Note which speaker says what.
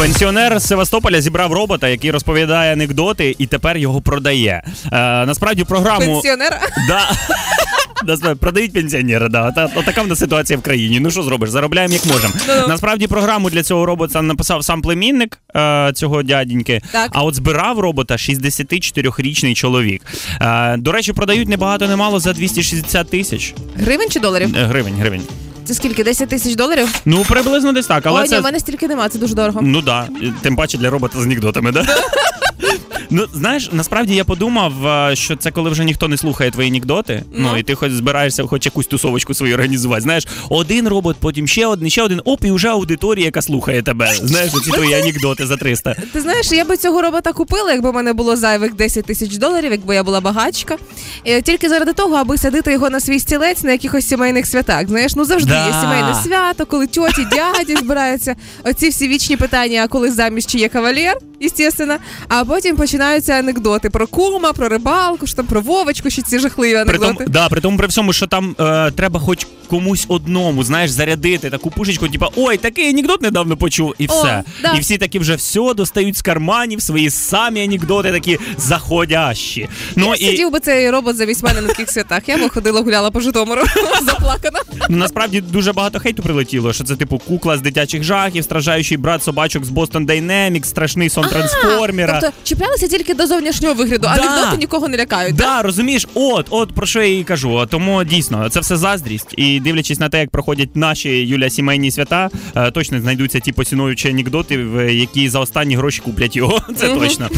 Speaker 1: Пенсіонер з Севастополя зібрав робота, який розповідає анекдоти, і тепер його продає. Е, насправді програму
Speaker 2: Пенсіонер.
Speaker 1: Да. Продають пенсіонери, да. Та, така в нас ситуація в країні. Ну що зробиш? Заробляємо як можемо.
Speaker 2: Ну-ну.
Speaker 1: Насправді програму для цього робота написав сам племінник е, цього дяденьки.
Speaker 2: Так.
Speaker 1: А от збирав робота 64-річний чоловік. Е, до речі, продають небагато немало за 260 тисяч
Speaker 2: Гривень чи доларів?
Speaker 1: Е, гривень. гривень.
Speaker 2: Це скільки? 10 тисяч доларів?
Speaker 1: Ну, приблизно десь так. Але
Speaker 2: Ой,
Speaker 1: це...
Speaker 2: ні, у мене стільки нема, це дуже дорого.
Speaker 1: Ну да, тим паче для робота з анекдотами, да? Ну, знаєш, насправді я подумав, е, що це коли вже ніхто не слухає твої анекдоти. Ну,
Speaker 2: Ну.
Speaker 1: і ти хоч збираєшся хоч якусь тусовочку свою організувати. Знаєш, один робот, потім ще один, ще один, оп, і вже аудиторія, яка слухає тебе. Знаєш, ці твої анекдоти за 300.
Speaker 2: Ти знаєш, я би цього робота купила, якби в мене було зайвих 10 тисяч доларів, якби я була багачка. І тільки заради того, аби садити його на свій стілець на якихось сімейних святах. Знаєш, ну завжди
Speaker 1: Да.
Speaker 2: є сімейне свято, коли тьоті, дяді збираються. Оці всі вічні питання, а коли заміж чи є кавалер, естественно. А потім починаються анекдоти про кума, про рибалку, що там про Вовочку, що ці жахливі
Speaker 1: При тому, да, при тому при всьому, що там е, треба хоч комусь одному, знаєш, зарядити таку пушечку, типа, ой, такий анекдот недавно почув, і
Speaker 2: О,
Speaker 1: все.
Speaker 2: да.
Speaker 1: І всі такі вже все достають з карманів свої самі анекдоти, такі заходящі. Ну і
Speaker 2: Сидів би цей робот замість мене на таких святах. Я би ходила гуляла по Житомиру заплакана.
Speaker 1: ну, насправді дуже багато хейту прилетіло, що це типу кукла з дитячих жахів, стражаючий брат собачок з Boston Dynamics, страшний сон трансформера.
Speaker 2: Тобто чіплялися тільки до зовнішнього вигляду, а
Speaker 1: Да.
Speaker 2: анекдоти нікого не лякають.
Speaker 1: Да, розумієш, от, от про що я і кажу. Тому дійсно це все заздрість. І дивлячись на те, як проходять наші Юля сімейні свята, е, точно знайдуться ті поціновуючі анекдоти, в- які за останні гроші куплять його. Це точно.